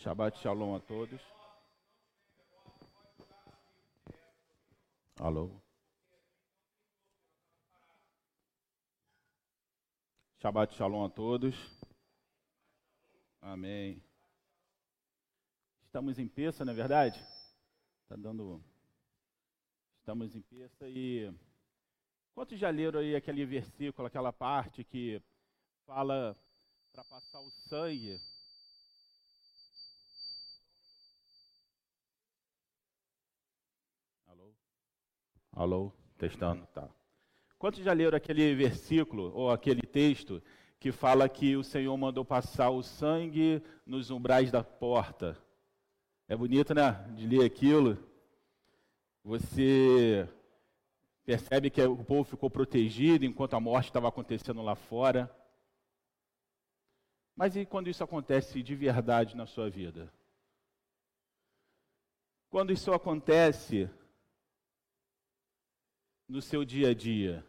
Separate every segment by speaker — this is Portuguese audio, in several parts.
Speaker 1: Shabbat Shalom a todos. Alô. Shabbat Shalom a todos. Amém. Estamos em peça, não é verdade? Está dando. Estamos em peça e. Quantos já leram aí aquele versículo, aquela parte que fala para passar o sangue Alô? Testando, tá. Quantos já leram aquele versículo ou aquele texto que fala que o Senhor mandou passar o sangue nos umbrais da porta? É bonito, né? De ler aquilo. Você percebe que o povo ficou protegido enquanto a morte estava acontecendo lá fora. Mas e quando isso acontece de verdade na sua vida? Quando isso acontece no seu dia a dia?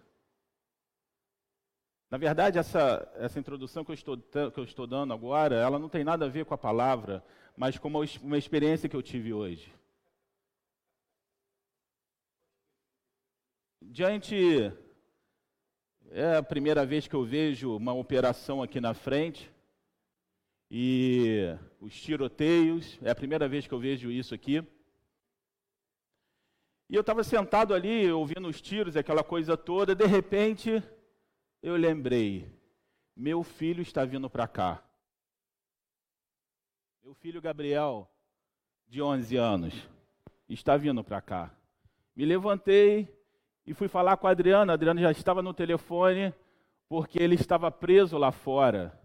Speaker 1: Na verdade, essa, essa introdução que eu, estou, que eu estou dando agora, ela não tem nada a ver com a palavra, mas com uma, uma experiência que eu tive hoje. Diante, é a primeira vez que eu vejo uma operação aqui na frente, e os tiroteios, é a primeira vez que eu vejo isso aqui. E eu estava sentado ali, ouvindo os tiros, aquela coisa toda, de repente eu lembrei: meu filho está vindo para cá. Meu filho Gabriel, de 11 anos, está vindo para cá. Me levantei e fui falar com a Adriana. A Adriana já estava no telefone, porque ele estava preso lá fora.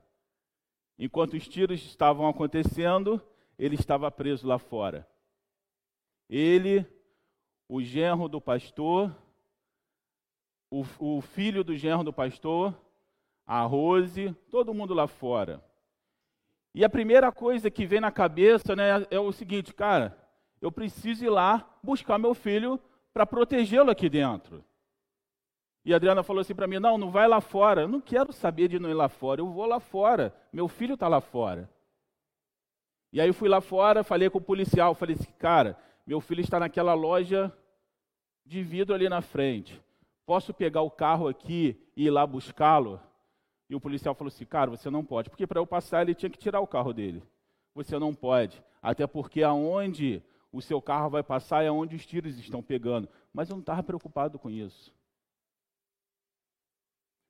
Speaker 1: Enquanto os tiros estavam acontecendo, ele estava preso lá fora. Ele o genro do pastor, o, o filho do genro do pastor, a Rose, todo mundo lá fora. E a primeira coisa que vem na cabeça né, é o seguinte, cara, eu preciso ir lá buscar meu filho para protegê-lo aqui dentro. E a Adriana falou assim para mim: não, não vai lá fora. Eu não quero saber de não ir lá fora, eu vou lá fora. Meu filho está lá fora. E aí eu fui lá fora, falei com o policial, falei assim, cara, meu filho está naquela loja de vidro ali na frente. Posso pegar o carro aqui e ir lá buscá-lo? E o policial falou assim: Cara, você não pode. Porque para eu passar, ele tinha que tirar o carro dele. Você não pode. Até porque aonde o seu carro vai passar é onde os tiros estão pegando. Mas eu não estava preocupado com isso.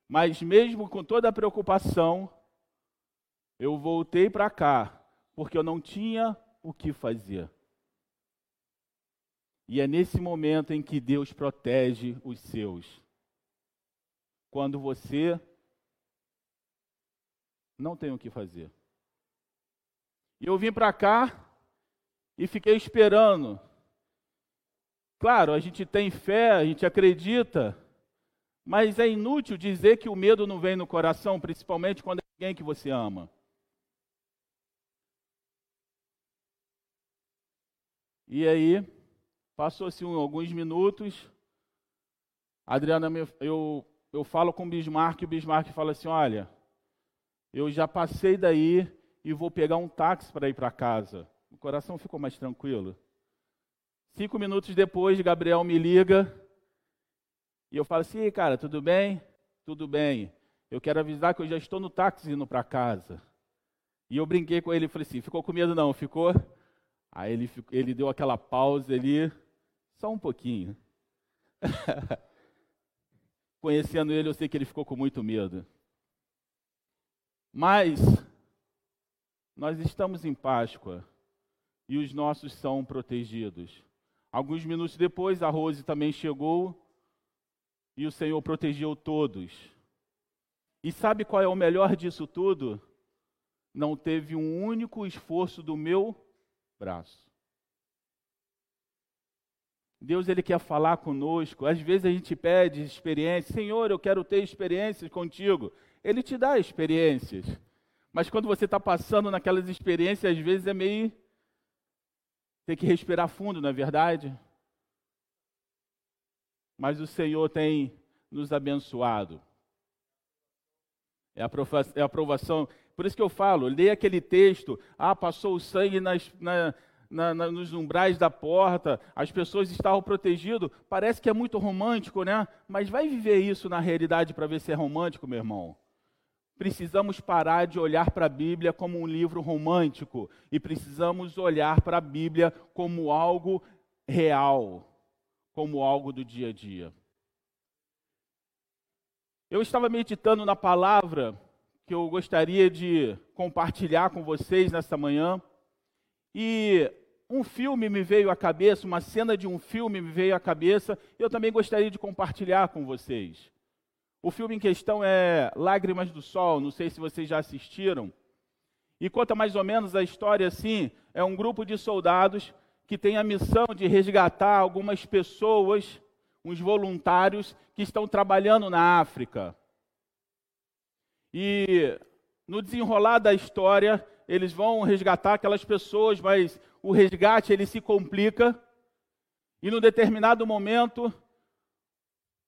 Speaker 1: Mas mesmo com toda a preocupação, eu voltei para cá, porque eu não tinha o que fazer. E é nesse momento em que Deus protege os seus. Quando você não tem o que fazer. E eu vim para cá e fiquei esperando. Claro, a gente tem fé, a gente acredita, mas é inútil dizer que o medo não vem no coração, principalmente quando é alguém que você ama. E aí, Passou-se alguns minutos. Adriana, eu, eu falo com o Bismarck e o Bismarck fala assim: Olha, eu já passei daí e vou pegar um táxi para ir para casa. O coração ficou mais tranquilo. Cinco minutos depois, Gabriel me liga e eu falo assim: cara, tudo bem? Tudo bem. Eu quero avisar que eu já estou no táxi indo para casa. E eu brinquei com ele e falei assim: ficou com medo não? Ficou? Aí ele, ele deu aquela pausa ali. Só um pouquinho. Conhecendo ele, eu sei que ele ficou com muito medo. Mas nós estamos em Páscoa e os nossos são protegidos. Alguns minutos depois, a Rose também chegou e o Senhor protegeu todos. E sabe qual é o melhor disso tudo? Não teve um único esforço do meu braço. Deus ele quer falar conosco. Às vezes a gente pede experiência, Senhor, eu quero ter experiências contigo. Ele te dá experiências. Mas quando você está passando naquelas experiências, às vezes é meio. Tem que respirar fundo, não é verdade? Mas o Senhor tem nos abençoado. É a aprovação, Por isso que eu falo, leia aquele texto, ah, passou o sangue nas, na, na, na, nos umbrais da porta, as pessoas estavam protegidas. Parece que é muito romântico, né? Mas vai viver isso na realidade para ver se é romântico, meu irmão. Precisamos parar de olhar para a Bíblia como um livro romântico e precisamos olhar para a Bíblia como algo real, como algo do dia a dia. Eu estava meditando na palavra que eu gostaria de compartilhar com vocês nesta manhã. E um filme me veio à cabeça, uma cena de um filme me veio à cabeça, eu também gostaria de compartilhar com vocês. O filme em questão é Lágrimas do Sol, não sei se vocês já assistiram. E conta mais ou menos a história assim: é um grupo de soldados que tem a missão de resgatar algumas pessoas, uns voluntários que estão trabalhando na África. E no desenrolar da história, eles vão resgatar aquelas pessoas, mas o resgate ele se complica. E num determinado momento,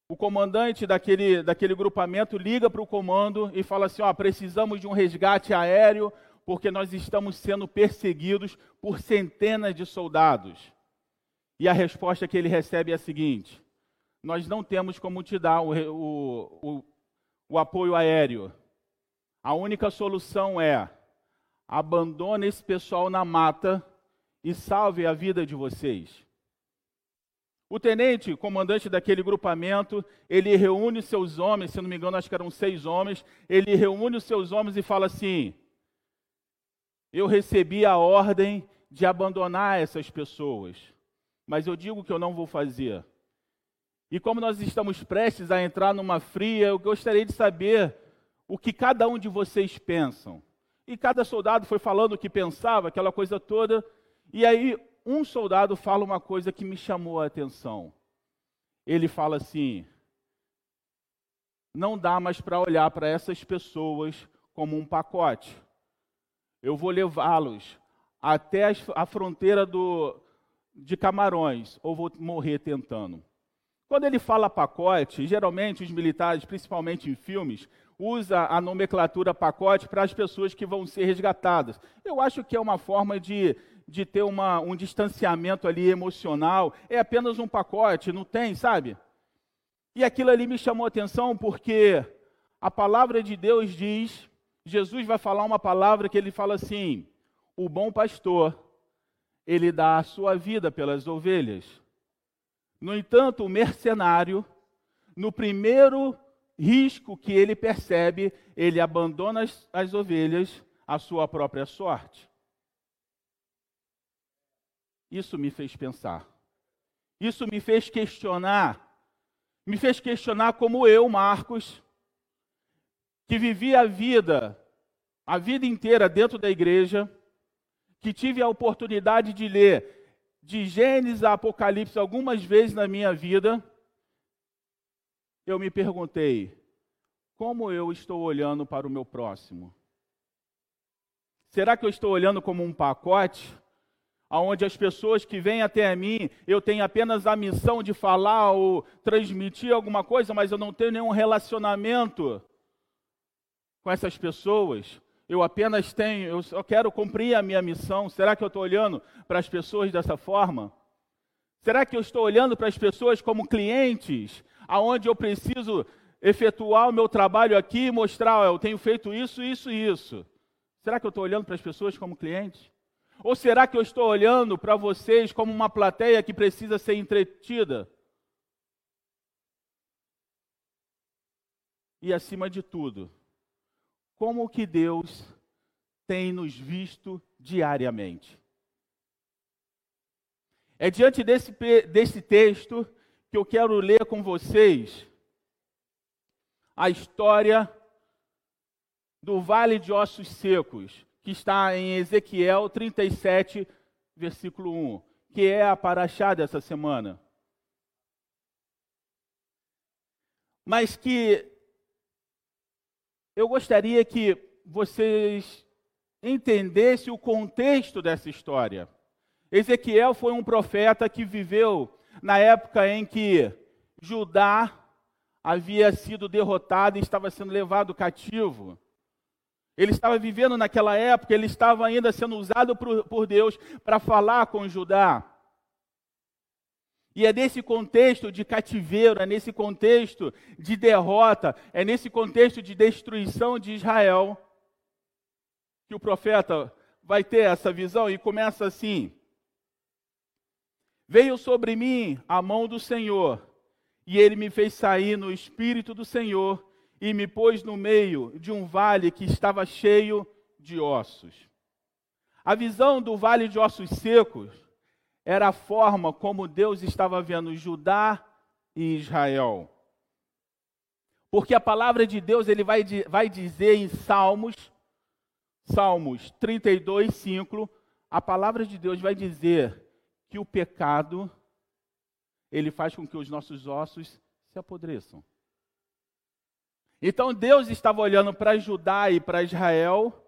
Speaker 1: o comandante daquele, daquele grupamento liga para o comando e fala assim: ó, precisamos de um resgate aéreo, porque nós estamos sendo perseguidos por centenas de soldados. E a resposta que ele recebe é a seguinte: nós não temos como te dar o, o, o, o apoio aéreo. A única solução é abandone esse pessoal na mata e salve a vida de vocês. O tenente, comandante daquele grupamento, ele reúne seus homens, se não me engano, acho que eram seis homens, ele reúne os seus homens e fala assim: Eu recebi a ordem de abandonar essas pessoas, mas eu digo que eu não vou fazer. E como nós estamos prestes a entrar numa fria, eu gostaria de saber o que cada um de vocês pensam. E cada soldado foi falando o que pensava, aquela coisa toda. E aí um soldado fala uma coisa que me chamou a atenção. Ele fala assim: não dá mais para olhar para essas pessoas como um pacote. Eu vou levá-los até a fronteira do, de Camarões, ou vou morrer tentando. Quando ele fala pacote, geralmente os militares, principalmente em filmes, usa a nomenclatura pacote para as pessoas que vão ser resgatadas. Eu acho que é uma forma de, de ter uma, um distanciamento ali emocional. É apenas um pacote, não tem, sabe? E aquilo ali me chamou a atenção porque a palavra de Deus diz, Jesus vai falar uma palavra que ele fala assim: o bom pastor, ele dá a sua vida pelas ovelhas. No entanto, o mercenário, no primeiro risco que ele percebe, ele abandona as, as ovelhas à sua própria sorte. Isso me fez pensar. Isso me fez questionar. Me fez questionar como eu, Marcos, que vivi a vida, a vida inteira dentro da igreja, que tive a oportunidade de ler de Gênesis a Apocalipse algumas vezes na minha vida, eu me perguntei: como eu estou olhando para o meu próximo? Será que eu estou olhando como um pacote? Onde as pessoas que vêm até mim, eu tenho apenas a missão de falar ou transmitir alguma coisa, mas eu não tenho nenhum relacionamento com essas pessoas. Eu apenas tenho, eu só quero cumprir a minha missão. Será que eu estou olhando para as pessoas dessa forma? Será que eu estou olhando para as pessoas como clientes, aonde eu preciso efetuar o meu trabalho aqui e mostrar, eu tenho feito isso, isso e isso? Será que eu estou olhando para as pessoas como clientes? Ou será que eu estou olhando para vocês como uma plateia que precisa ser entretida? E acima de tudo, como que Deus tem nos visto diariamente? É diante desse, desse texto que eu quero ler com vocês a história do vale de ossos secos, que está em Ezequiel 37, versículo 1, que é a paraxá dessa semana. Mas que eu gostaria que vocês entendessem o contexto dessa história. Ezequiel foi um profeta que viveu na época em que Judá havia sido derrotado e estava sendo levado cativo. Ele estava vivendo naquela época, ele estava ainda sendo usado por, Deus para falar com Judá. E é nesse contexto de cativeiro, é nesse contexto de derrota, é nesse contexto de destruição de Israel que o profeta vai ter essa visão e começa assim: Veio sobre mim a mão do Senhor, e ele me fez sair no espírito do Senhor e me pôs no meio de um vale que estava cheio de ossos. A visão do vale de ossos secos era a forma como Deus estava vendo Judá e Israel. Porque a palavra de Deus ele vai, vai dizer em Salmos, Salmos 32, 5, a palavra de Deus vai dizer que o pecado ele faz com que os nossos ossos se apodreçam. Então Deus estava olhando para Judá e para Israel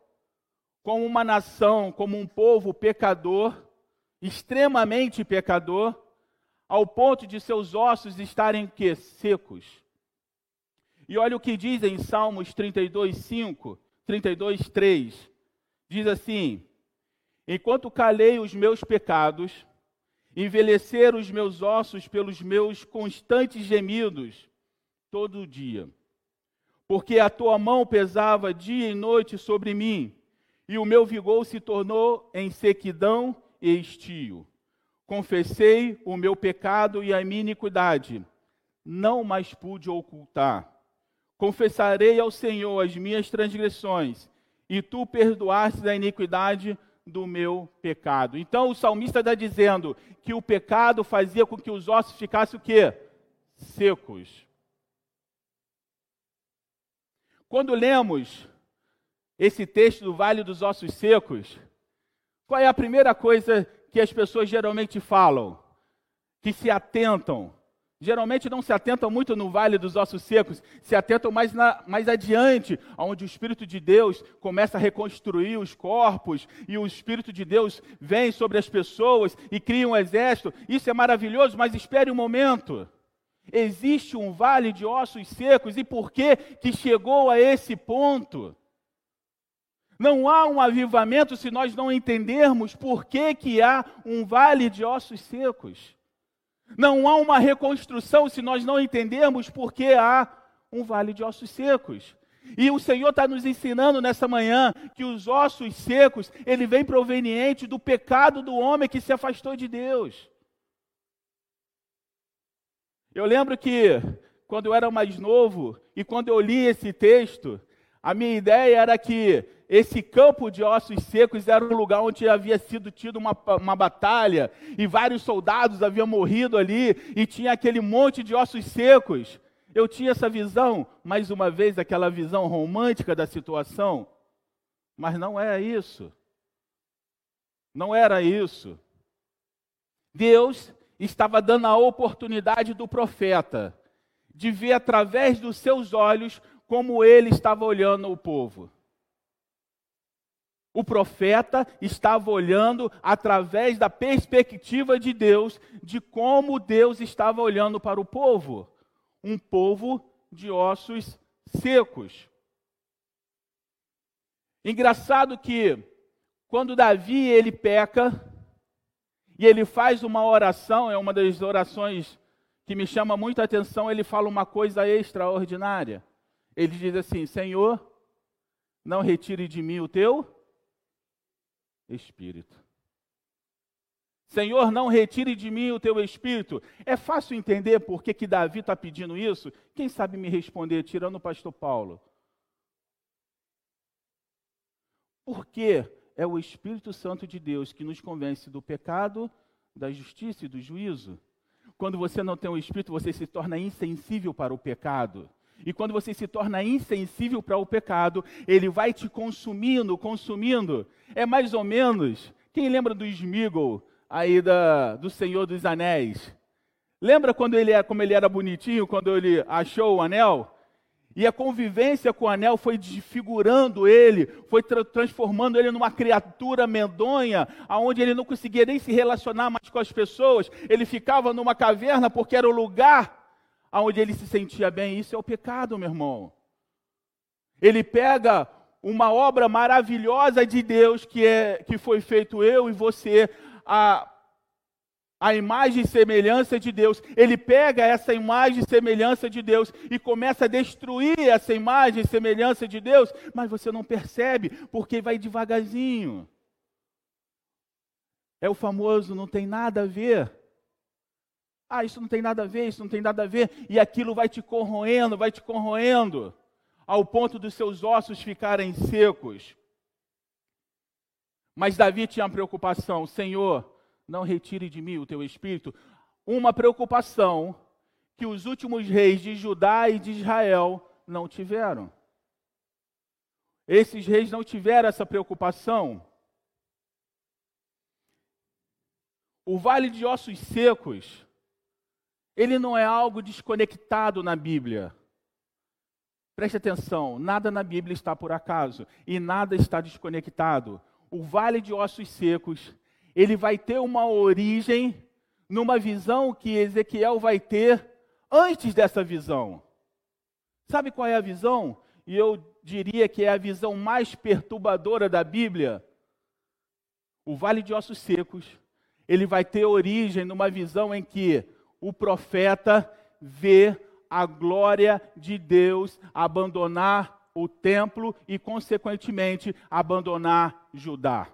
Speaker 1: como uma nação, como um povo pecador, extremamente pecador, ao ponto de seus ossos estarem que secos. E olha o que diz em Salmos 32, 5, 32, 3. Diz assim: Enquanto calei os meus pecados, envelheceram os meus ossos pelos meus constantes gemidos todo dia porque a tua mão pesava dia e noite sobre mim, e o meu vigor se tornou em sequidão e estio. Confessei o meu pecado e a minha iniquidade, não mais pude ocultar. Confessarei ao Senhor as minhas transgressões, e tu perdoaste a iniquidade do meu pecado. Então o salmista está dizendo que o pecado fazia com que os ossos ficassem o quê? Secos. Quando lemos esse texto do Vale dos Ossos Secos, qual é a primeira coisa que as pessoas geralmente falam? Que se atentam. Geralmente não se atentam muito no Vale dos Ossos Secos, se atentam mais, na, mais adiante, onde o Espírito de Deus começa a reconstruir os corpos e o Espírito de Deus vem sobre as pessoas e cria um exército. Isso é maravilhoso, mas espere um momento. Existe um vale de ossos secos e por que que chegou a esse ponto? Não há um avivamento se nós não entendermos por que, que há um vale de ossos secos. Não há uma reconstrução se nós não entendermos por que há um vale de ossos secos. E o Senhor está nos ensinando nessa manhã que os ossos secos, ele vem proveniente do pecado do homem que se afastou de Deus. Eu lembro que quando eu era mais novo e quando eu li esse texto, a minha ideia era que esse campo de ossos secos era um lugar onde havia sido tido uma, uma batalha e vários soldados haviam morrido ali e tinha aquele monte de ossos secos. Eu tinha essa visão, mais uma vez, aquela visão romântica da situação, mas não é isso. Não era isso. Deus estava dando a oportunidade do profeta de ver através dos seus olhos como ele estava olhando o povo. O profeta estava olhando através da perspectiva de Deus, de como Deus estava olhando para o povo, um povo de ossos secos. Engraçado que quando Davi ele peca, e ele faz uma oração, é uma das orações que me chama muita atenção. Ele fala uma coisa extraordinária. Ele diz assim: Senhor, não retire de mim o teu espírito. Senhor, não retire de mim o teu espírito. É fácil entender por que, que Davi está pedindo isso? Quem sabe me responder, tirando o pastor Paulo? Por quê? é o Espírito Santo de Deus que nos convence do pecado, da justiça e do juízo. Quando você não tem o Espírito, você se torna insensível para o pecado. E quando você se torna insensível para o pecado, ele vai te consumindo, consumindo. É mais ou menos. Quem lembra do Smigol aí da, do Senhor dos Anéis? Lembra quando ele é, como ele era bonitinho, quando ele achou o anel? E a convivência com o anel foi desfigurando ele, foi tra transformando ele numa criatura medonha, aonde ele não conseguia nem se relacionar mais com as pessoas. Ele ficava numa caverna porque era o lugar aonde ele se sentia bem. Isso é o pecado, meu irmão. Ele pega uma obra maravilhosa de Deus que é que foi feito eu e você a a imagem e semelhança de Deus. Ele pega essa imagem e semelhança de Deus e começa a destruir essa imagem e semelhança de Deus, mas você não percebe porque vai devagarzinho. É o famoso não tem nada a ver. Ah, isso não tem nada a ver, isso não tem nada a ver, e aquilo vai te corroendo, vai te corroendo, ao ponto dos seus ossos ficarem secos. Mas Davi tinha uma preocupação: Senhor, não retire de mim o teu espírito. Uma preocupação que os últimos reis de Judá e de Israel não tiveram. Esses reis não tiveram essa preocupação. O vale de ossos secos ele não é algo desconectado na Bíblia. Preste atenção, nada na Bíblia está por acaso e nada está desconectado. O vale de ossos secos, ele vai ter uma origem numa visão que Ezequiel vai ter antes dessa visão. Sabe qual é a visão? E eu diria que é a visão mais perturbadora da Bíblia. O vale de ossos secos, ele vai ter origem numa visão em que o profeta vê a glória de Deus abandonar o templo e, consequentemente, abandonar Judá.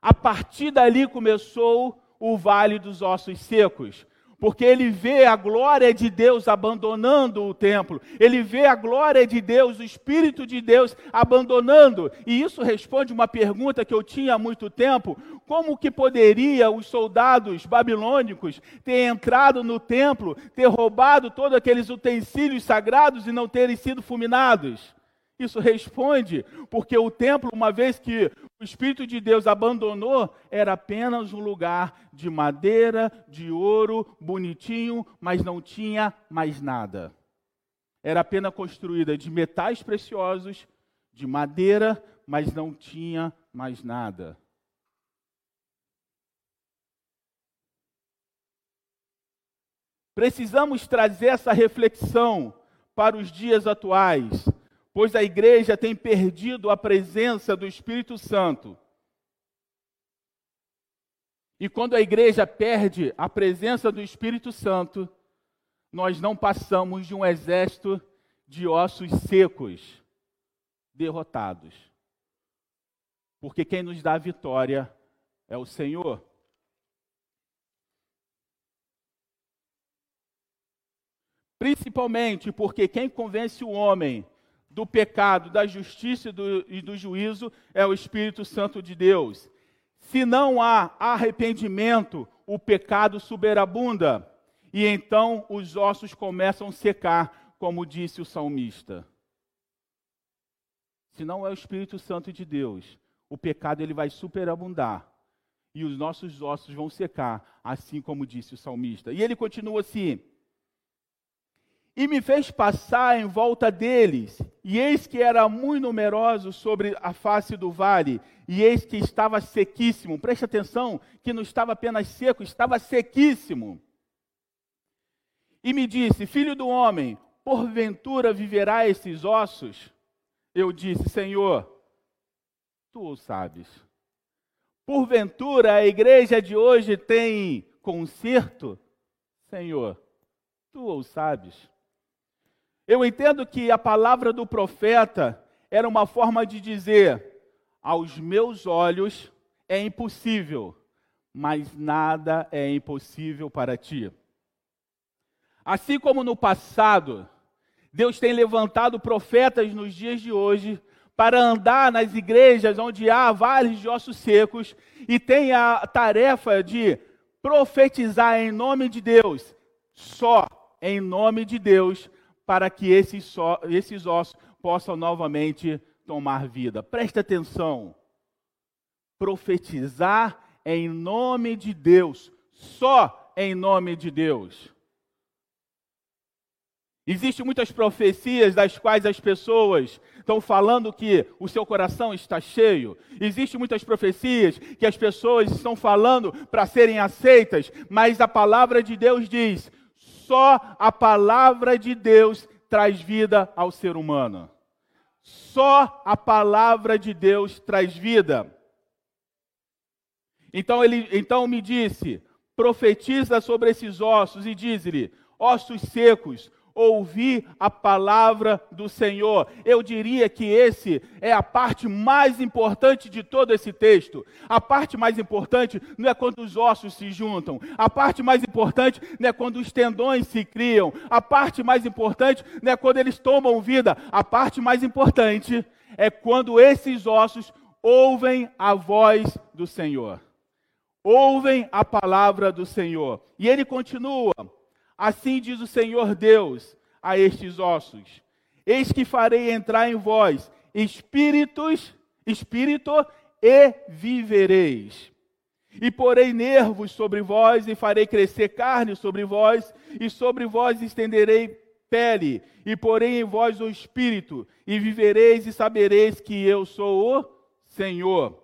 Speaker 1: A partir dali começou o Vale dos Ossos Secos porque ele vê a glória de Deus abandonando o templo, ele vê a glória de Deus, o Espírito de Deus abandonando. E isso responde uma pergunta que eu tinha há muito tempo: como que poderia os soldados babilônicos ter entrado no templo, ter roubado todos aqueles utensílios sagrados e não terem sido fulminados? Isso responde porque o templo, uma vez que o Espírito de Deus abandonou, era apenas um lugar de madeira, de ouro, bonitinho, mas não tinha mais nada. Era apenas construída de metais preciosos, de madeira, mas não tinha mais nada. Precisamos trazer essa reflexão para os dias atuais pois a igreja tem perdido a presença do Espírito Santo. E quando a igreja perde a presença do Espírito Santo, nós não passamos de um exército de ossos secos, derrotados. Porque quem nos dá a vitória é o Senhor. Principalmente porque quem convence o homem do pecado, da justiça e do, e do juízo é o Espírito Santo de Deus. Se não há arrependimento, o pecado superabunda e então os ossos começam a secar, como disse o salmista. Se não é o Espírito Santo de Deus, o pecado ele vai superabundar e os nossos ossos vão secar, assim como disse o salmista. E ele continua assim: e me fez passar em volta deles, e eis que era muito numeroso sobre a face do vale, e eis que estava sequíssimo. Preste atenção, que não estava apenas seco, estava sequíssimo. E me disse: Filho do homem, porventura viverá esses ossos? Eu disse: Senhor, tu o sabes. Porventura a igreja de hoje tem conserto? Senhor, tu o sabes. Eu entendo que a palavra do profeta era uma forma de dizer: aos meus olhos é impossível, mas nada é impossível para ti. Assim como no passado, Deus tem levantado profetas nos dias de hoje para andar nas igrejas onde há vales de ossos secos e tem a tarefa de profetizar em nome de Deus, só em nome de Deus, para que esses, esses ossos possam novamente tomar vida. Preste atenção. Profetizar em nome de Deus, só em nome de Deus. Existem muitas profecias das quais as pessoas estão falando que o seu coração está cheio. Existem muitas profecias que as pessoas estão falando para serem aceitas, mas a palavra de Deus diz: só a palavra de Deus traz vida ao ser humano. Só a palavra de Deus traz vida. Então ele então me disse: profetiza sobre esses ossos e diz-lhe: ossos secos, ouvi a palavra do Senhor. Eu diria que esse é a parte mais importante de todo esse texto. A parte mais importante não é quando os ossos se juntam. A parte mais importante não é quando os tendões se criam. A parte mais importante não é quando eles tomam vida. A parte mais importante é quando esses ossos ouvem a voz do Senhor ouvem a palavra do Senhor. E ele continua: Assim diz o Senhor Deus a estes ossos: Eis que farei entrar em vós espíritos, espírito e vivereis. E porei nervos sobre vós, e farei crescer carne sobre vós, e sobre vós estenderei pele, e porei em vós o espírito, e vivereis e sabereis que eu sou o Senhor.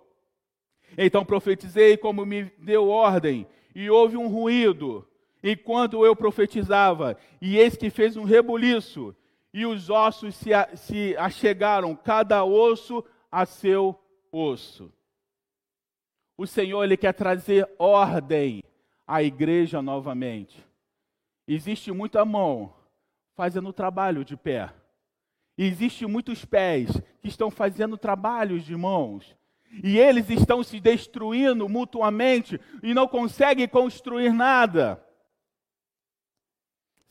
Speaker 1: Então profetizei como me deu ordem, e houve um ruído, enquanto eu profetizava, e eis que fez um rebuliço, e os ossos se, a, se achegaram, cada osso a seu osso. O Senhor ele quer trazer ordem à igreja novamente. Existe muita mão fazendo trabalho de pé. Existe muitos pés que estão fazendo trabalhos de mãos. E eles estão se destruindo mutuamente e não conseguem construir nada.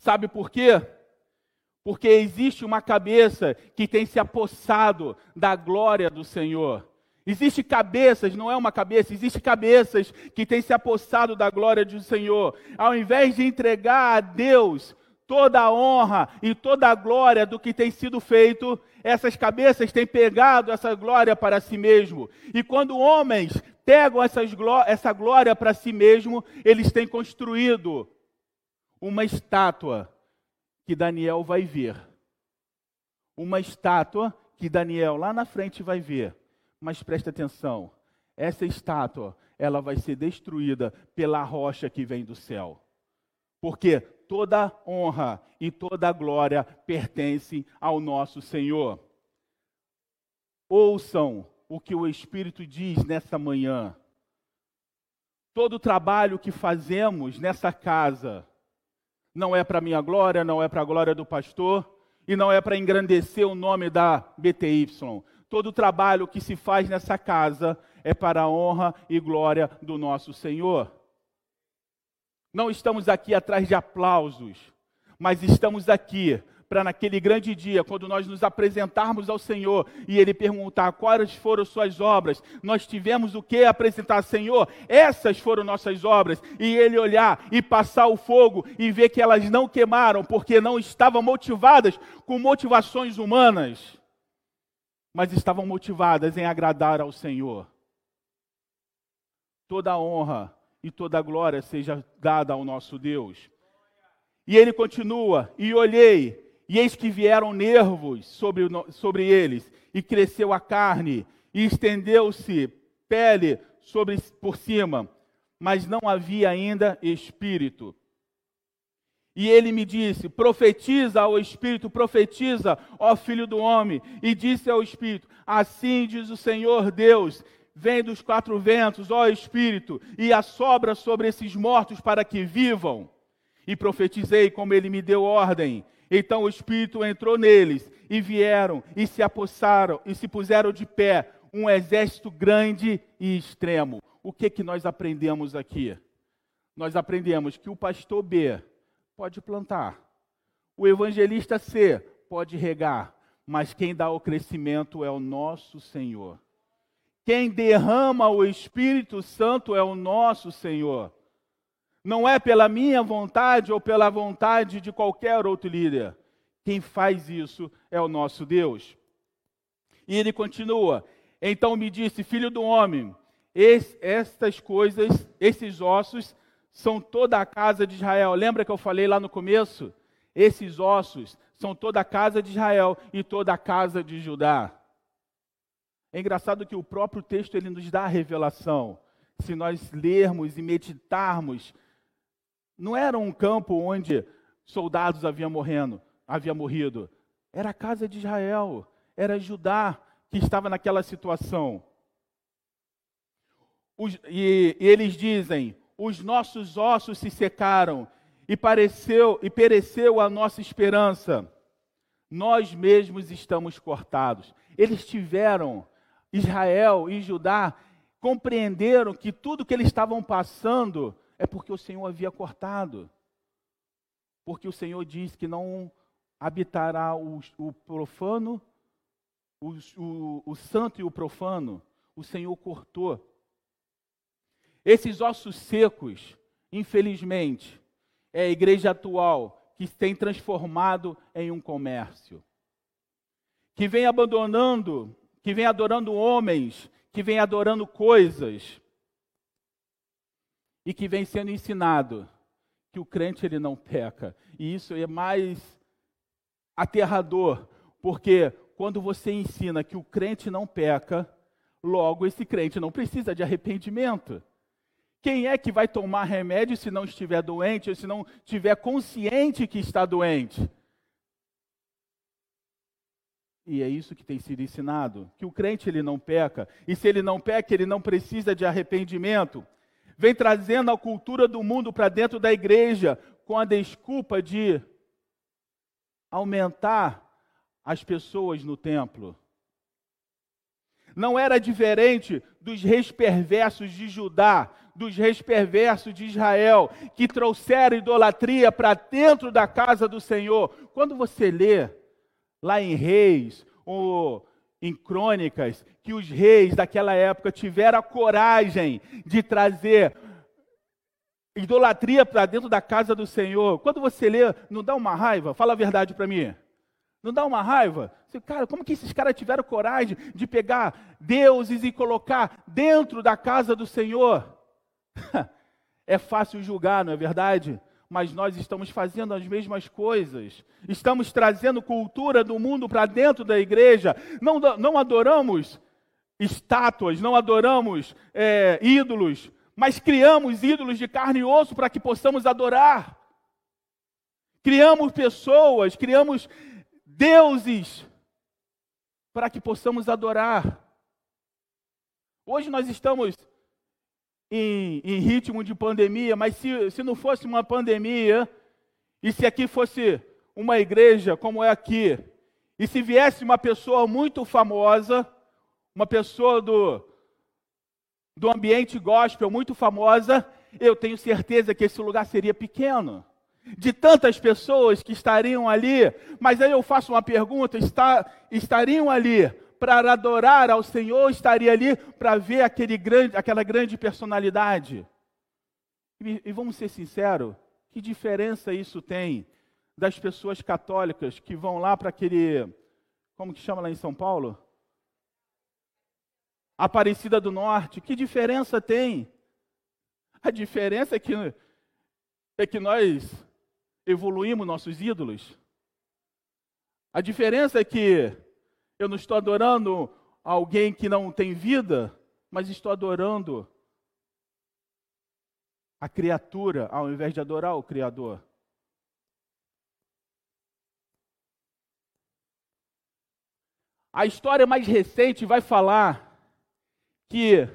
Speaker 1: Sabe por quê? Porque existe uma cabeça que tem se apossado da glória do Senhor. Existe cabeças, não é uma cabeça, existe cabeças que têm se apossado da glória do Senhor. Ao invés de entregar a Deus toda a honra e toda a glória do que tem sido feito, essas cabeças têm pegado essa glória para si mesmo. E quando homens pegam essas, essa glória para si mesmo, eles têm construído uma estátua que Daniel vai ver. Uma estátua que Daniel lá na frente vai ver. Mas preste atenção, essa estátua, ela vai ser destruída pela rocha que vem do céu. Porque toda honra e toda glória pertencem ao nosso Senhor. Ouçam o que o Espírito diz nessa manhã. Todo o trabalho que fazemos nessa casa não é para minha glória, não é para a glória do pastor e não é para engrandecer o nome da BTY. Todo o trabalho que se faz nessa casa é para a honra e glória do nosso Senhor. Não estamos aqui atrás de aplausos, mas estamos aqui para naquele grande dia, quando nós nos apresentarmos ao Senhor e Ele perguntar quais foram suas obras, nós tivemos o que apresentar, Senhor? Essas foram nossas obras. E Ele olhar e passar o fogo e ver que elas não queimaram, porque não estavam motivadas com motivações humanas, mas estavam motivadas em agradar ao Senhor. Toda a honra e toda a glória seja dada ao nosso Deus. E ele continua: E olhei, e eis que vieram nervos sobre, sobre eles, e cresceu a carne, e estendeu-se pele sobre, por cima, mas não havia ainda espírito. E ele me disse: Profetiza ao Espírito, profetiza, ó Filho do Homem. E disse ao Espírito: Assim diz o Senhor Deus: vem dos quatro ventos, ó Espírito, e assopra sobre esses mortos para que vivam. E profetizei como ele me deu ordem. Então o Espírito entrou neles, e vieram, e se apossaram, e se puseram de pé, um exército grande e extremo. O que que nós aprendemos aqui? Nós aprendemos que o pastor B pode plantar, o evangelista C pode regar, mas quem dá o crescimento é o nosso Senhor. Quem derrama o Espírito Santo é o nosso Senhor. Não é pela minha vontade ou pela vontade de qualquer outro líder. Quem faz isso é o nosso Deus. E ele continua: Então me disse, filho do homem, estas coisas, esses ossos, são toda a casa de Israel. Lembra que eu falei lá no começo? Esses ossos são toda a casa de Israel e toda a casa de Judá. É engraçado que o próprio texto ele nos dá a revelação. Se nós lermos e meditarmos, não era um campo onde soldados haviam morrendo, havia morrido. Era a casa de Israel. era Judá que estava naquela situação. Os, e, e eles dizem: os nossos ossos se secaram e pareceu e pereceu a nossa esperança. Nós mesmos estamos cortados. Eles tiveram Israel e Judá compreenderam que tudo que eles estavam passando é porque o Senhor havia cortado. Porque o Senhor diz que não habitará o, o profano, o, o, o santo e o profano. O Senhor cortou. Esses ossos secos, infelizmente, é a igreja atual que tem transformado em um comércio. Que vem abandonando, que vem adorando homens, que vem adorando coisas e que vem sendo ensinado que o crente ele não peca. E isso é mais aterrador, porque quando você ensina que o crente não peca, logo esse crente não precisa de arrependimento. Quem é que vai tomar remédio se não estiver doente ou se não estiver consciente que está doente? E é isso que tem sido ensinado, que o crente ele não peca, e se ele não peca, ele não precisa de arrependimento. Vem trazendo a cultura do mundo para dentro da igreja com a desculpa de aumentar as pessoas no templo não era diferente dos reis perversos de Judá, dos reis perversos de Israel, que trouxeram idolatria para dentro da casa do Senhor. Quando você lê lá em Reis ou em Crônicas, que os reis daquela época tiveram a coragem de trazer idolatria para dentro da casa do Senhor. Quando você lê, não dá uma raiva? Fala a verdade para mim. Não dá uma raiva? Cara, como que esses caras tiveram coragem de pegar deuses e colocar dentro da casa do Senhor? é fácil julgar, não é verdade? Mas nós estamos fazendo as mesmas coisas. Estamos trazendo cultura do mundo para dentro da igreja. Não, não adoramos estátuas, não adoramos é, ídolos, mas criamos ídolos de carne e osso para que possamos adorar. Criamos pessoas, criamos deuses para que possamos adorar. Hoje nós estamos em, em, ritmo de pandemia, mas se, se não fosse uma pandemia, e se aqui fosse uma igreja como é aqui, e se viesse uma pessoa muito famosa, uma pessoa do, do ambiente gospel muito famosa, eu tenho certeza que esse lugar seria pequeno de tantas pessoas que estariam ali, mas aí eu faço uma pergunta: está, estariam ali para adorar ao Senhor, estaria ali para ver aquele grande, aquela grande personalidade? E, e vamos ser sinceros, que diferença isso tem das pessoas católicas que vão lá para aquele, como que chama lá em São Paulo? Aparecida do Norte, que diferença tem? A diferença é que, é que nós evoluímos nossos ídolos. A diferença é que eu não estou adorando alguém que não tem vida, mas estou adorando a criatura ao invés de adorar o Criador. A história mais recente vai falar que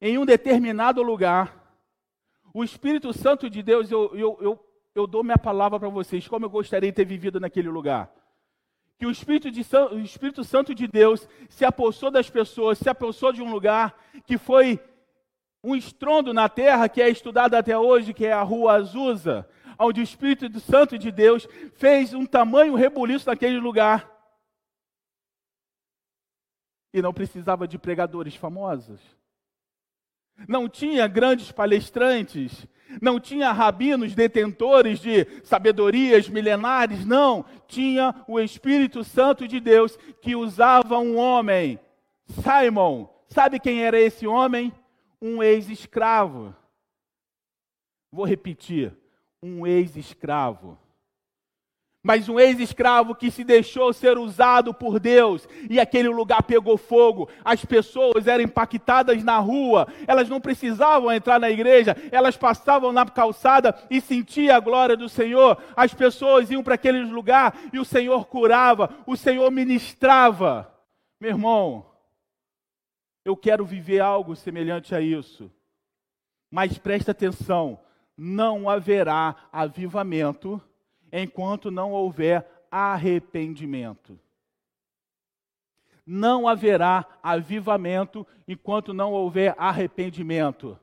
Speaker 1: em um determinado lugar, o Espírito Santo de Deus, eu, eu, eu eu dou minha palavra para vocês, como eu gostaria de ter vivido naquele lugar. Que o Espírito, de, o Espírito Santo de Deus se apossou das pessoas, se apossou de um lugar que foi um estrondo na terra, que é estudado até hoje, que é a Rua Azusa, onde o Espírito Santo de Deus fez um tamanho rebuliço naquele lugar. E não precisava de pregadores famosos. Não tinha grandes palestrantes, não tinha rabinos detentores de sabedorias milenares, não. Tinha o Espírito Santo de Deus que usava um homem, Simon. Sabe quem era esse homem? Um ex-escravo. Vou repetir: um ex-escravo. Mas um ex-escravo que se deixou ser usado por Deus e aquele lugar pegou fogo. As pessoas eram impactadas na rua, elas não precisavam entrar na igreja, elas passavam na calçada e sentiam a glória do Senhor. As pessoas iam para aquele lugar e o Senhor curava, o Senhor ministrava. Meu irmão, eu quero viver algo semelhante a isso. Mas presta atenção, não haverá avivamento enquanto não houver arrependimento. Não haverá avivamento enquanto não houver arrependimento.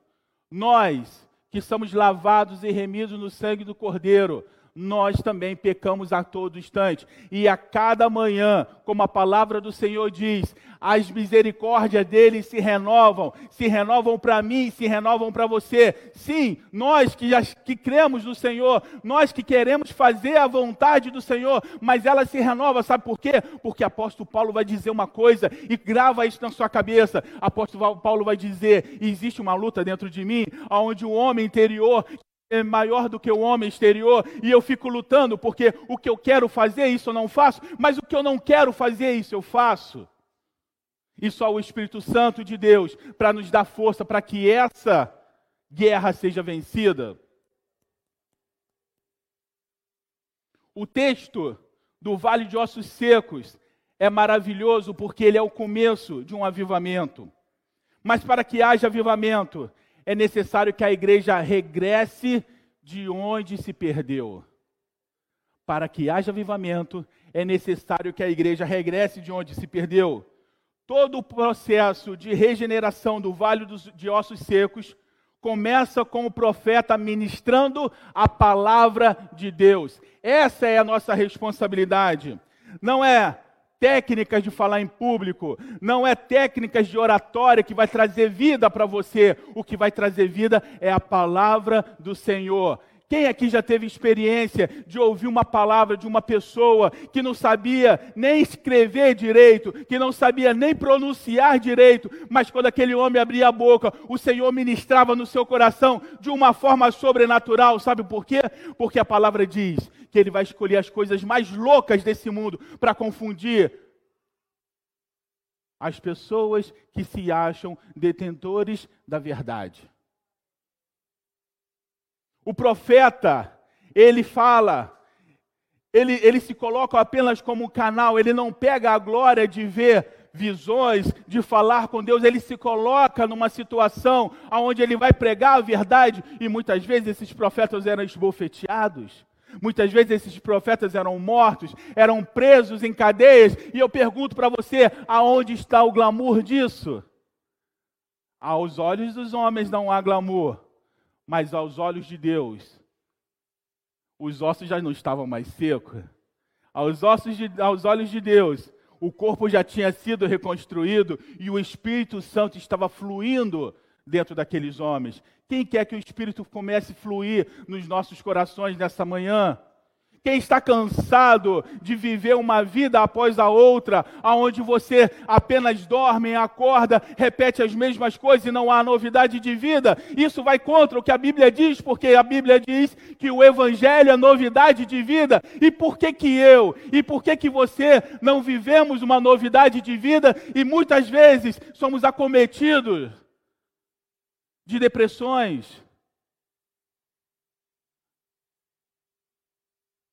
Speaker 1: Nós, que somos lavados e remidos no sangue do Cordeiro, nós também pecamos a todo instante. E a cada manhã, como a palavra do Senhor diz, as misericórdias dele se renovam, se renovam para mim, se renovam para você. Sim, nós que, já, que cremos no Senhor, nós que queremos fazer a vontade do Senhor, mas ela se renova, sabe por quê? Porque apóstolo Paulo vai dizer uma coisa e grava isso na sua cabeça. Apóstolo Paulo vai dizer: existe uma luta dentro de mim, onde o homem interior é maior do que o homem exterior e eu fico lutando porque o que eu quero fazer, isso eu não faço, mas o que eu não quero fazer, isso eu faço. E só o Espírito Santo de Deus para nos dar força para que essa guerra seja vencida. O texto do Vale de Ossos Secos é maravilhoso porque ele é o começo de um avivamento. Mas para que haja avivamento, é necessário que a igreja regresse de onde se perdeu. Para que haja avivamento, é necessário que a igreja regresse de onde se perdeu. Todo o processo de regeneração do Vale de Ossos Secos começa com o profeta ministrando a palavra de Deus. Essa é a nossa responsabilidade. Não é técnicas de falar em público, não é técnicas de oratória que vai trazer vida para você. O que vai trazer vida é a palavra do Senhor. Quem aqui já teve experiência de ouvir uma palavra de uma pessoa que não sabia nem escrever direito, que não sabia nem pronunciar direito, mas quando aquele homem abria a boca, o Senhor ministrava no seu coração de uma forma sobrenatural, sabe por quê? Porque a palavra diz que ele vai escolher as coisas mais loucas desse mundo para confundir as pessoas que se acham detentores da verdade. O profeta, ele fala, ele, ele se coloca apenas como canal, ele não pega a glória de ver visões, de falar com Deus, ele se coloca numa situação onde ele vai pregar a verdade, e muitas vezes esses profetas eram esbofeteados. Muitas vezes esses profetas eram mortos, eram presos em cadeias, e eu pergunto para você: aonde está o glamour disso? Aos olhos dos homens não há glamour, mas aos olhos de Deus, os ossos já não estavam mais secos. Aos, ossos de, aos olhos de Deus, o corpo já tinha sido reconstruído e o Espírito Santo estava fluindo dentro daqueles homens. Quem quer que o Espírito comece a fluir nos nossos corações nessa manhã? Quem está cansado de viver uma vida após a outra, aonde você apenas dorme, acorda, repete as mesmas coisas e não há novidade de vida, isso vai contra o que a Bíblia diz, porque a Bíblia diz que o evangelho é novidade de vida. E por que que eu e por que que você não vivemos uma novidade de vida e muitas vezes somos acometidos de depressões.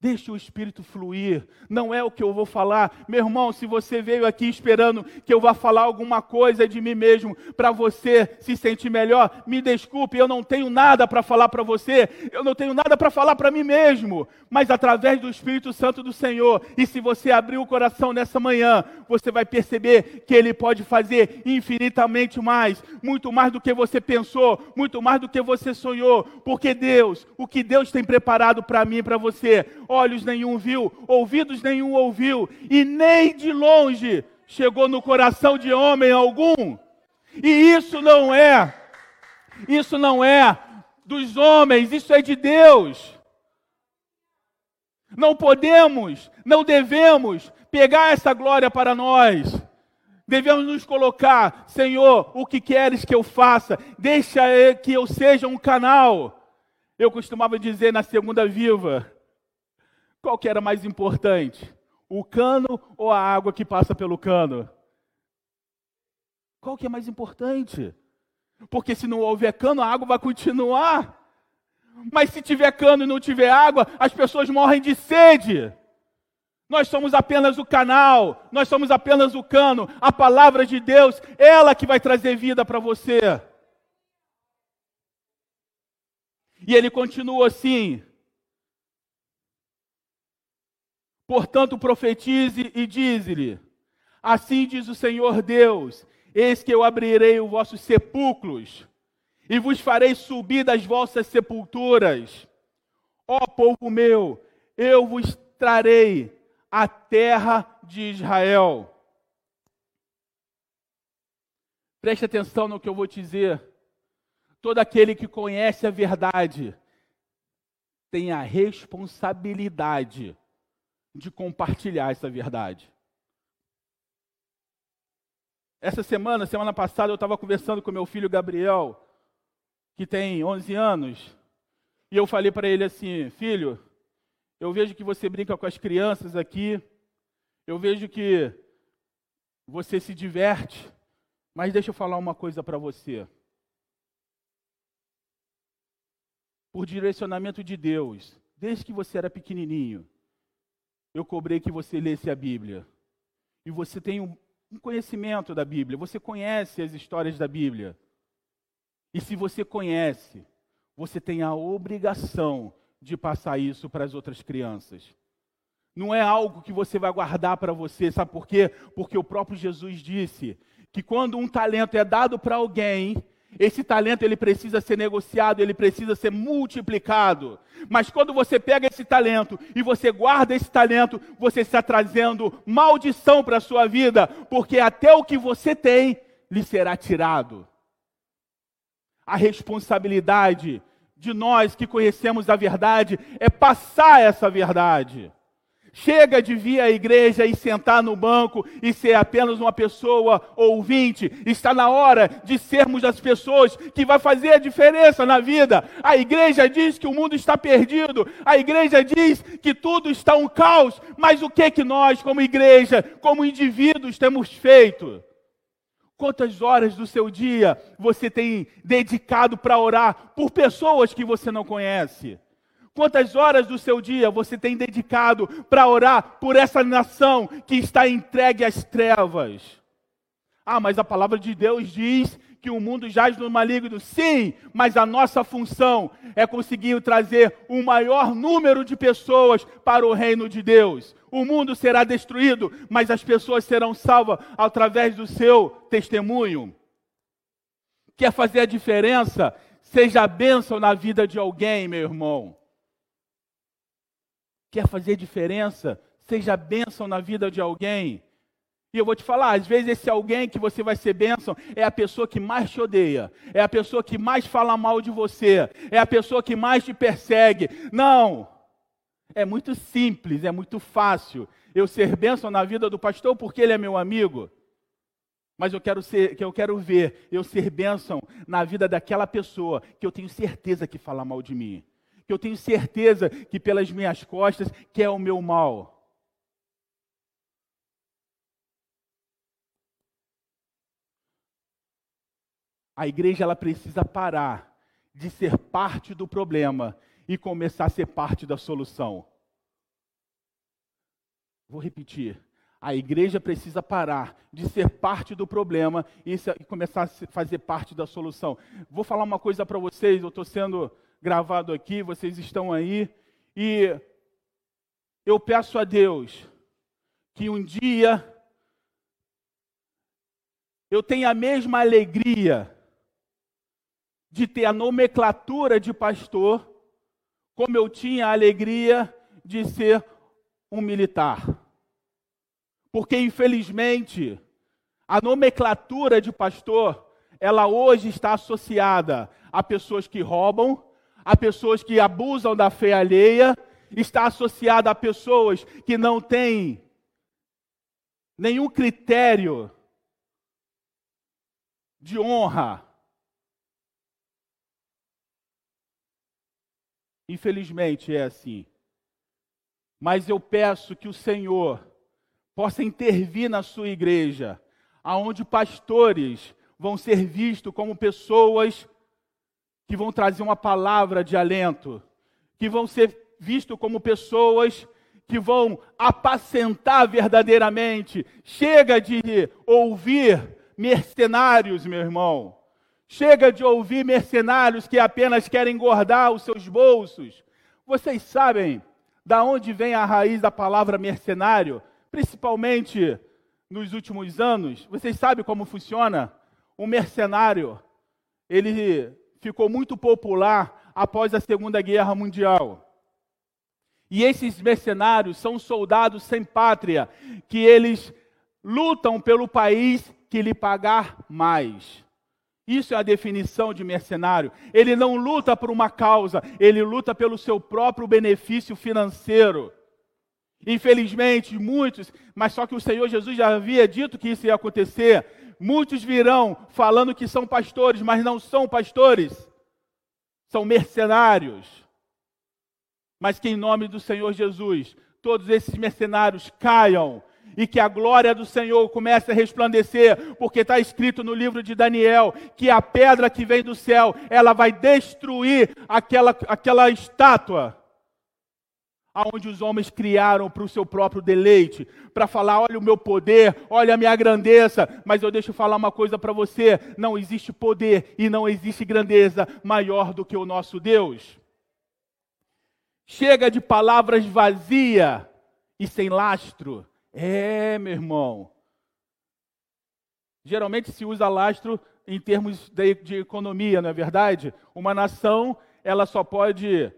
Speaker 1: Deixe o Espírito fluir, não é o que eu vou falar. Meu irmão, se você veio aqui esperando que eu vá falar alguma coisa de mim mesmo para você se sentir melhor, me desculpe, eu não tenho nada para falar para você, eu não tenho nada para falar para mim mesmo, mas através do Espírito Santo do Senhor, e se você abrir o coração nessa manhã, você vai perceber que Ele pode fazer infinitamente mais, muito mais do que você pensou, muito mais do que você sonhou, porque Deus, o que Deus tem preparado para mim e para você, olhos nenhum viu, ouvidos nenhum ouviu, e nem de longe chegou no coração de homem algum. E isso não é, isso não é dos homens, isso é de Deus. Não podemos, não devemos pegar essa glória para nós. Devemos nos colocar, Senhor, o que queres que eu faça? Deixa que eu seja um canal. Eu costumava dizer na segunda viva, Qual que era mais importante? O cano ou a água que passa pelo cano? Qual que é mais importante? Porque se não houver cano, a água vai continuar. Mas se tiver cano e não tiver água, as pessoas morrem de sede. Nós somos apenas o canal, nós somos apenas o cano. A palavra de Deus, ela que vai trazer vida para você. E ele continua assim: Portanto, profetize e dize-lhe: Assim diz o Senhor Deus: Eis que eu abrirei os vossos sepulcros e vos farei subir das vossas sepulturas. Ó povo meu, eu vos trarei a terra de Israel. Preste atenção no que eu vou te dizer. Todo aquele que conhece a verdade tem a responsabilidade de compartilhar essa verdade. Essa semana, semana passada, eu estava conversando com meu filho Gabriel, que tem 11 anos, e eu falei para ele assim: Filho, eu vejo que você brinca com as crianças aqui, eu vejo que você se diverte, mas deixa eu falar uma coisa para você. Por direcionamento de Deus, desde que você era pequenininho, eu cobrei que você lesse a Bíblia. E você tem um, um conhecimento da Bíblia, você conhece as histórias da Bíblia. E se você conhece, você tem a obrigação de passar isso para as outras crianças. Não é algo que você vai guardar para você, sabe por quê? Porque o próprio Jesus disse que quando um talento é dado para alguém, esse talento ele precisa ser negociado, ele precisa ser multiplicado. Mas quando você pega esse talento e você guarda esse talento, você está trazendo maldição para a sua vida, porque até o que você tem lhe será tirado. A responsabilidade de nós que conhecemos a verdade é passar essa verdade. Chega de vir à igreja e sentar no banco e ser apenas uma pessoa ouvinte. Está na hora de sermos as pessoas que vai fazer a diferença na vida. A igreja diz que o mundo está perdido. A igreja diz que tudo está um caos. Mas o que que nós, como igreja, como indivíduos, temos feito? Quantas horas do seu dia você tem dedicado para orar por pessoas que você não conhece? Quantas horas do seu dia você tem dedicado para orar por essa nação que está entregue às trevas? Ah, mas a palavra de Deus diz que o mundo jaz no maligno. Sim, mas a nossa função é conseguir trazer um maior número de pessoas para o reino de Deus. O mundo será destruído, mas as pessoas serão salvas através do seu testemunho. Quer fazer a diferença? Seja bênção na vida de alguém, meu irmão. Quer fazer diferença? Seja bênção na vida de alguém. E eu vou te falar, às vezes esse alguém que você vai ser bênção é a pessoa que mais te odeia, é a pessoa que mais fala mal de você, é a pessoa que mais te persegue. Não! É muito simples, é muito fácil eu ser bênção na vida do pastor porque ele é meu amigo. Mas eu quero ser, que eu quero ver eu ser bênção na vida daquela pessoa que eu tenho certeza que fala mal de mim, que eu tenho certeza que pelas minhas costas quer o meu mal. A igreja ela precisa parar de ser parte do problema e começar a ser parte da solução. Vou repetir. A igreja precisa parar de ser parte do problema e, começar a fazer parte da solução. Vou falar uma coisa para vocês, eu estou sendo gravado aqui, vocês estão aí, e eu peço a Deus que um dia eu tenha a mesma alegria de ter a nomenclatura de pastor, como eu tinha a alegria de ser um militar. Porque, infelizmente, a nomenclatura de pastor, ela hoje está associada a pessoas que roubam, a pessoas que abusam da fé alheia, está associada a pessoas que não têm nenhum critério de honra, Infelizmente é assim. Mas eu peço que o Senhor possa intervir na sua igreja, aonde pastores vão ser vistos como pessoas que vão trazer uma palavra de alento, que vão ser vistos como pessoas que vão apacentar verdadeiramente. Chega de ouvir mercenários, meu irmão. Chega de ouvir mercenários que apenas querem engordar os seus bolsos. Vocês sabem da onde vem a raiz da palavra mercenário? Principalmente nos últimos anos. Vocês sabem como funciona? Um mercenário, ele ficou muito popular após a Segunda Guerra Mundial. E esses mercenários são soldados sem pátria, que eles lutam pelo país que lhe pagar mais. Isso é a definição de mercenário. Ele não luta por uma causa, ele luta pelo seu próprio benefício financeiro. Infelizmente, muitos, mas só que o Senhor Jesus já havia dito que isso ia acontecer. Muitos virão falando que são pastores, mas não são pastores, são mercenários. Mas que em nome do Senhor Jesus, todos esses mercenários caiam e que a glória do Senhor comece a resplandecer, porque está escrito no livro de Daniel que a pedra que vem do céu, ela vai destruir aquela, aquela estátua aonde os homens criaram para o seu próprio deleite, para falar, olha o meu poder, olha a minha grandeza, mas eu deixo falar uma coisa para você, não existe poder e não existe grandeza maior do que o nosso Deus. Chega de palavras vazias e sem lastro. É, meu irmão. Geralmente se usa lastro em termos de, de economia, não é verdade? Uma nação, ela só pode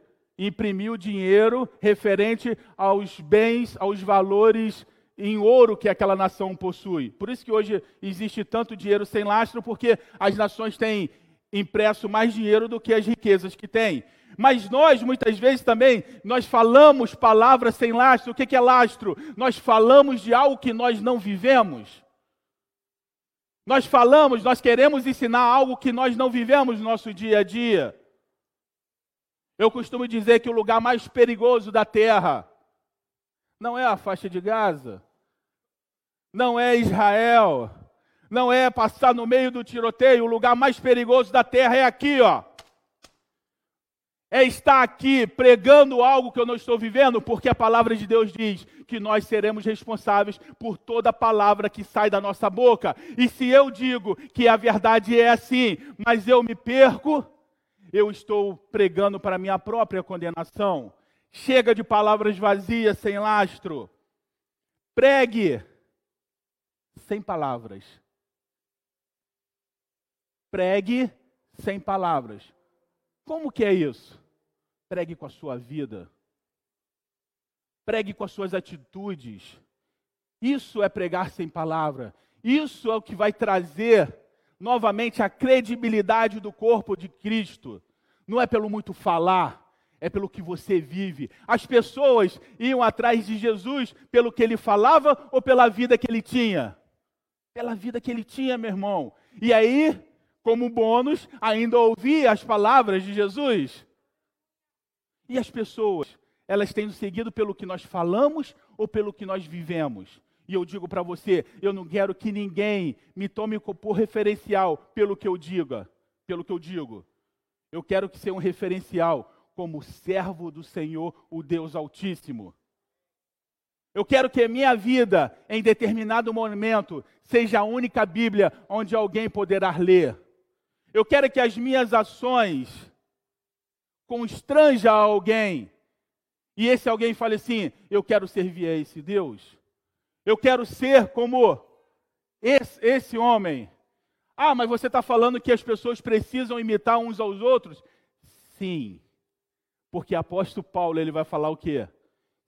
Speaker 1: imprimir o dinheiro referente aos bens, aos valores em ouro que aquela nação possui. Por isso que hoje existe tanto dinheiro sem lastro, porque as nações têm impresso mais dinheiro do que as riquezas que têm. Mas nós, muitas vezes também, nós falamos palavras sem lastro. O que é lastro? Nós falamos de algo que nós não vivemos. Nós falamos, nós queremos ensinar algo que nós não vivemos no nosso dia a dia. Eu costumo dizer que o lugar mais perigoso da terra não é a faixa de Gaza, não é Israel, não é passar no meio do tiroteio. O lugar mais perigoso da terra é aqui, ó é estar aqui pregando algo que eu não estou vivendo, porque a palavra de Deus diz que nós seremos responsáveis por toda palavra que sai da nossa boca. E se eu digo que a verdade é assim, mas eu me perco, eu estou pregando para minha própria condenação. Chega de palavras vazias, sem lastro. Pregue sem palavras. Pregue sem palavras. Como que é isso? Pregue com a sua vida. Pregue com as suas atitudes. Isso é pregar sem palavra. Isso é o que vai trazer novamente a credibilidade do corpo de Cristo. Não é pelo muito falar, é pelo que você vive. As pessoas iam atrás de Jesus pelo que ele falava ou pela vida que ele tinha? Pela vida que ele tinha, meu irmão. E aí, como bônus, ainda ouvia as palavras de Jesus. E as pessoas, elas têm seguido pelo que nós falamos ou pelo que nós vivemos? E eu digo para você, eu não quero que ninguém me tome por referencial pelo que eu diga, pelo que eu digo. Eu quero que seja um referencial como servo do Senhor, o Deus Altíssimo. Eu quero que a minha vida, em determinado momento, seja a única Bíblia onde alguém poderá ler. Eu quero que as minhas ações constranja alguém, e esse alguém fale assim: Eu quero servir a esse Deus, eu quero ser como esse, esse homem. Ah, mas você está falando que as pessoas precisam imitar uns aos outros? Sim, porque apóstolo Paulo ele vai falar o quê?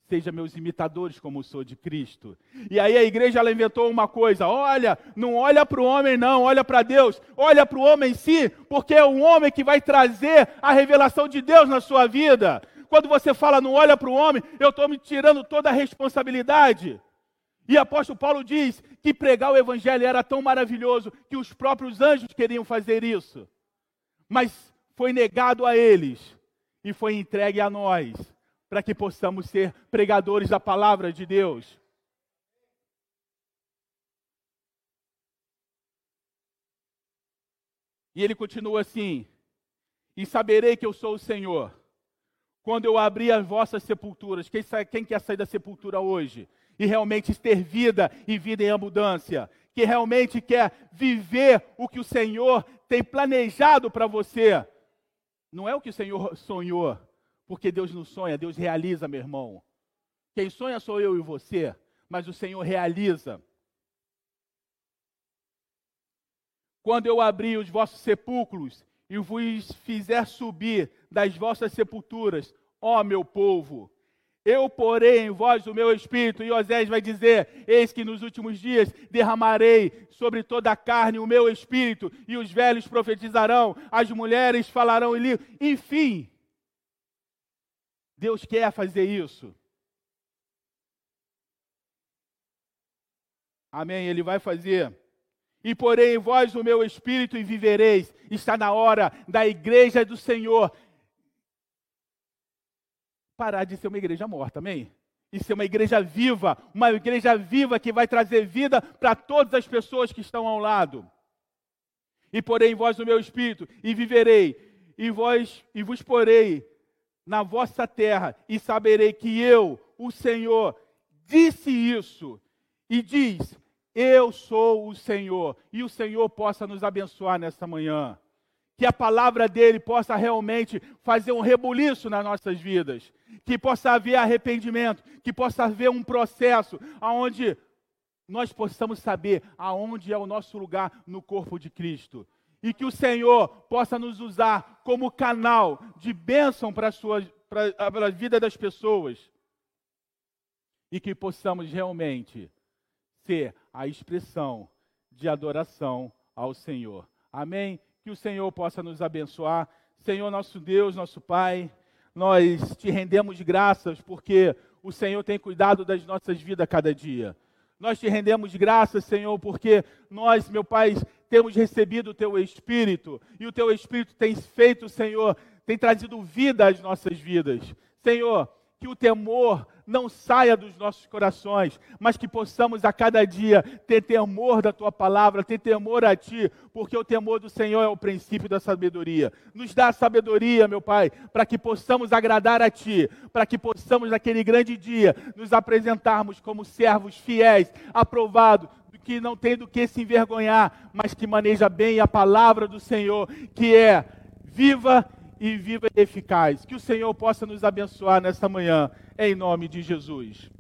Speaker 1: Seja meus imitadores como sou de Cristo. E aí a igreja ela inventou uma coisa: olha, não olha para o homem, não, olha para Deus, olha para o homem em si, porque é o homem que vai trazer a revelação de Deus na sua vida. Quando você fala não olha para o homem, eu estou me tirando toda a responsabilidade. E apóstolo Paulo diz que pregar o evangelho era tão maravilhoso que os próprios anjos queriam fazer isso. Mas foi negado a eles e foi entregue a nós para que possamos ser pregadores da palavra de Deus. E ele continua assim: E saberei que eu sou o Senhor, quando eu abrir as vossas sepulturas. Quem, quem quer sair da sepultura hoje? E realmente ter vida e vida em abundância. Que realmente quer viver o que o Senhor tem planejado para você. Não é o que o Senhor sonhou, porque Deus não sonha, Deus realiza, meu irmão. Quem sonha sou eu e você, mas o Senhor realiza. quando eu abrir os vossos sepulcros e vos fizer subir das vossas sepulturas, ó meu povo, eu porei em vós o meu espírito, e Osés vai dizer: Eis que nos últimos dias derramarei sobre toda a carne o meu espírito, e os velhos profetizarão, as mulheres falarão em livro. Enfim, Deus quer fazer isso. Amém? Ele vai fazer e porei em vós o meu espírito e vivereis. Está na hora da igreja do Senhor parar de ser uma igreja morta, amém? E ser uma igreja viva, uma igreja viva que vai trazer vida para todas as pessoas que estão ao lado. E porei em vós o meu espírito e viverei, e vós e vos porei na vossa terra e saberei que eu, o Senhor, disse isso. E diz: eu sou o Senhor. E o Senhor possa nos abençoar nesta manhã. Que a palavra dele possa realmente fazer um rebuliço nas nossas vidas. Que possa haver arrependimento. Que possa haver um processo onde nós possamos saber aonde é o nosso lugar no corpo de Cristo. E que o Senhor possa nos usar como canal de bênção para a, sua, para a vida das pessoas. E que possamos realmente ser a expressão de adoração ao Senhor. Amém? Que o Senhor possa nos abençoar. Senhor, nosso Deus, nosso Pai, nós te rendemos graças porque o Senhor tem cuidado das nossas vidas cada dia. Nós te rendemos graças, Senhor, porque nós, meu Pai, temos recebido o teu Espírito e o teu Espírito tem feito, Senhor, tem trazido vida às nossas vidas. Senhor, que o temor não saia dos nossos corações, mas que possamos a cada dia ter temor da tua palavra, ter temor a ti, porque o temor do Senhor é o princípio da sabedoria. Nos dá sabedoria, meu Pai, para que possamos agradar a ti, para que possamos naquele grande dia nos apresentarmos como servos fiéis, aprovados, que não tem do que se envergonhar, mas que maneja bem a palavra do Senhor, que é viva e viva e eficaz. Que o Senhor possa nos abençoar nesta manhã, em nome de Jesus.